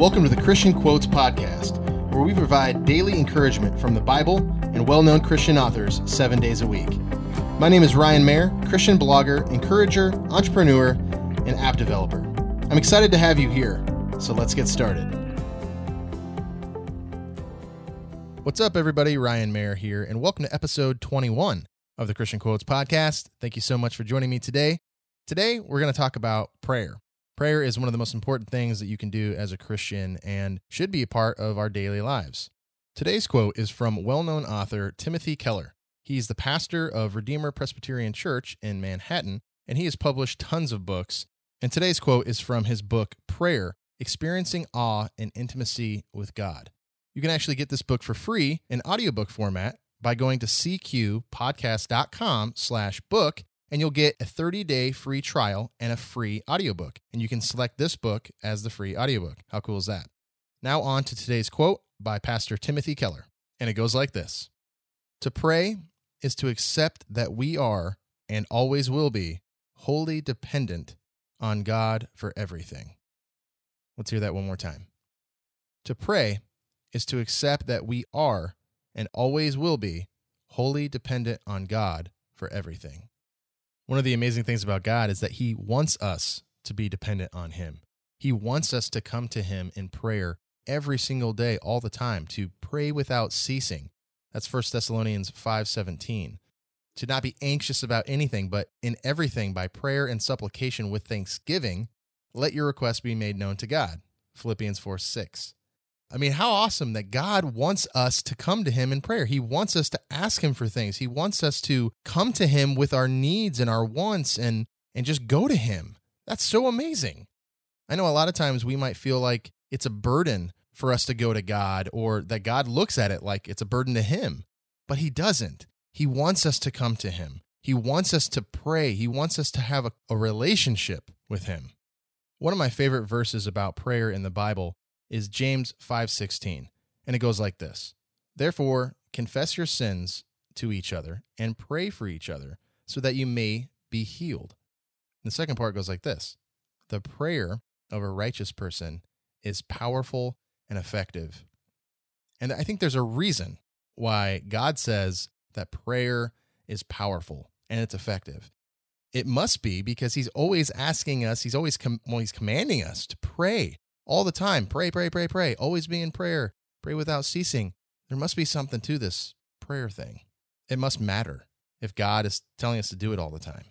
Welcome to the Christian Quotes Podcast, where we provide daily encouragement from the Bible and well known Christian authors seven days a week. My name is Ryan Mayer, Christian blogger, encourager, entrepreneur, and app developer. I'm excited to have you here, so let's get started. What's up, everybody? Ryan Mayer here, and welcome to episode 21 of the Christian Quotes Podcast. Thank you so much for joining me today. Today, we're going to talk about prayer. Prayer is one of the most important things that you can do as a Christian and should be a part of our daily lives. Today's quote is from well known author Timothy Keller. He's the pastor of Redeemer Presbyterian Church in Manhattan, and he has published tons of books. And today's quote is from his book, Prayer Experiencing Awe and Intimacy with God. You can actually get this book for free in audiobook format by going to cqpodcast.com slash book and you'll get a 30-day free trial and a free audiobook. And you can select this book as the free audiobook. How cool is that? Now on to today's quote by Pastor Timothy Keller. And it goes like this. To pray is to accept that we are and always will be wholly dependent on God for everything. Let's hear that one more time. To pray is to accept that we are and always will be wholly dependent on God for everything. One of the amazing things about God is that He wants us to be dependent on Him. He wants us to come to Him in prayer every single day, all the time, to pray without ceasing. That's 1 Thessalonians 5:17. To not be anxious about anything, but in everything by prayer and supplication with thanksgiving, let your requests be made known to God. Philippians 4 6. I mean, how awesome that God wants us to come to Him in prayer. He wants us to ask Him for things. He wants us to come to Him with our needs and our wants and, and just go to Him. That's so amazing. I know a lot of times we might feel like it's a burden for us to go to God or that God looks at it like it's a burden to Him, but He doesn't. He wants us to come to Him. He wants us to pray. He wants us to have a, a relationship with Him. One of my favorite verses about prayer in the Bible is James 5:16, and it goes like this: Therefore, confess your sins to each other and pray for each other so that you may be healed. And the second part goes like this: The prayer of a righteous person is powerful and effective. And I think there's a reason why God says that prayer is powerful and it's effective. It must be because he's always asking us, he's always com- well, he's commanding us to pray all the time. Pray, pray, pray, pray. Always be in prayer. Pray without ceasing. There must be something to this prayer thing. It must matter if God is telling us to do it all the time.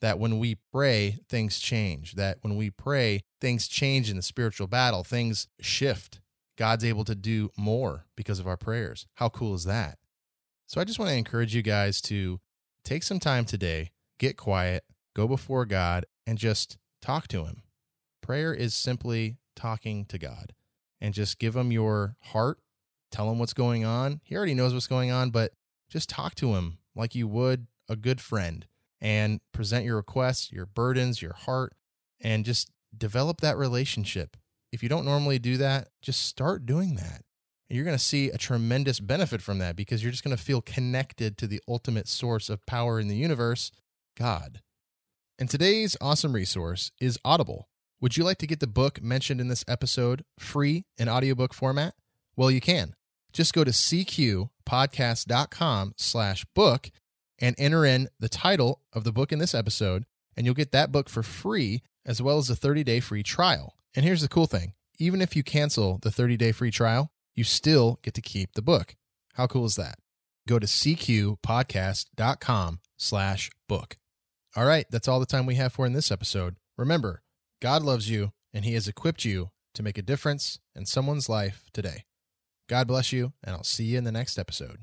That when we pray, things change. That when we pray, things change in the spiritual battle, things shift. God's able to do more because of our prayers. How cool is that? So I just want to encourage you guys to take some time today, get quiet, go before God, and just talk to Him. Prayer is simply talking to God and just give him your heart. Tell him what's going on. He already knows what's going on, but just talk to him like you would a good friend and present your requests, your burdens, your heart, and just develop that relationship. If you don't normally do that, just start doing that. And you're going to see a tremendous benefit from that because you're just going to feel connected to the ultimate source of power in the universe, God. And today's awesome resource is Audible. Would you like to get the book mentioned in this episode free in audiobook format? Well, you can. Just go to cqpodcast.com slash book and enter in the title of the book in this episode, and you'll get that book for free as well as a 30-day free trial. And here's the cool thing. Even if you cancel the 30-day free trial, you still get to keep the book. How cool is that? Go to cqpodcast.com slash book. All right, that's all the time we have for in this episode. Remember, God loves you, and He has equipped you to make a difference in someone's life today. God bless you, and I'll see you in the next episode.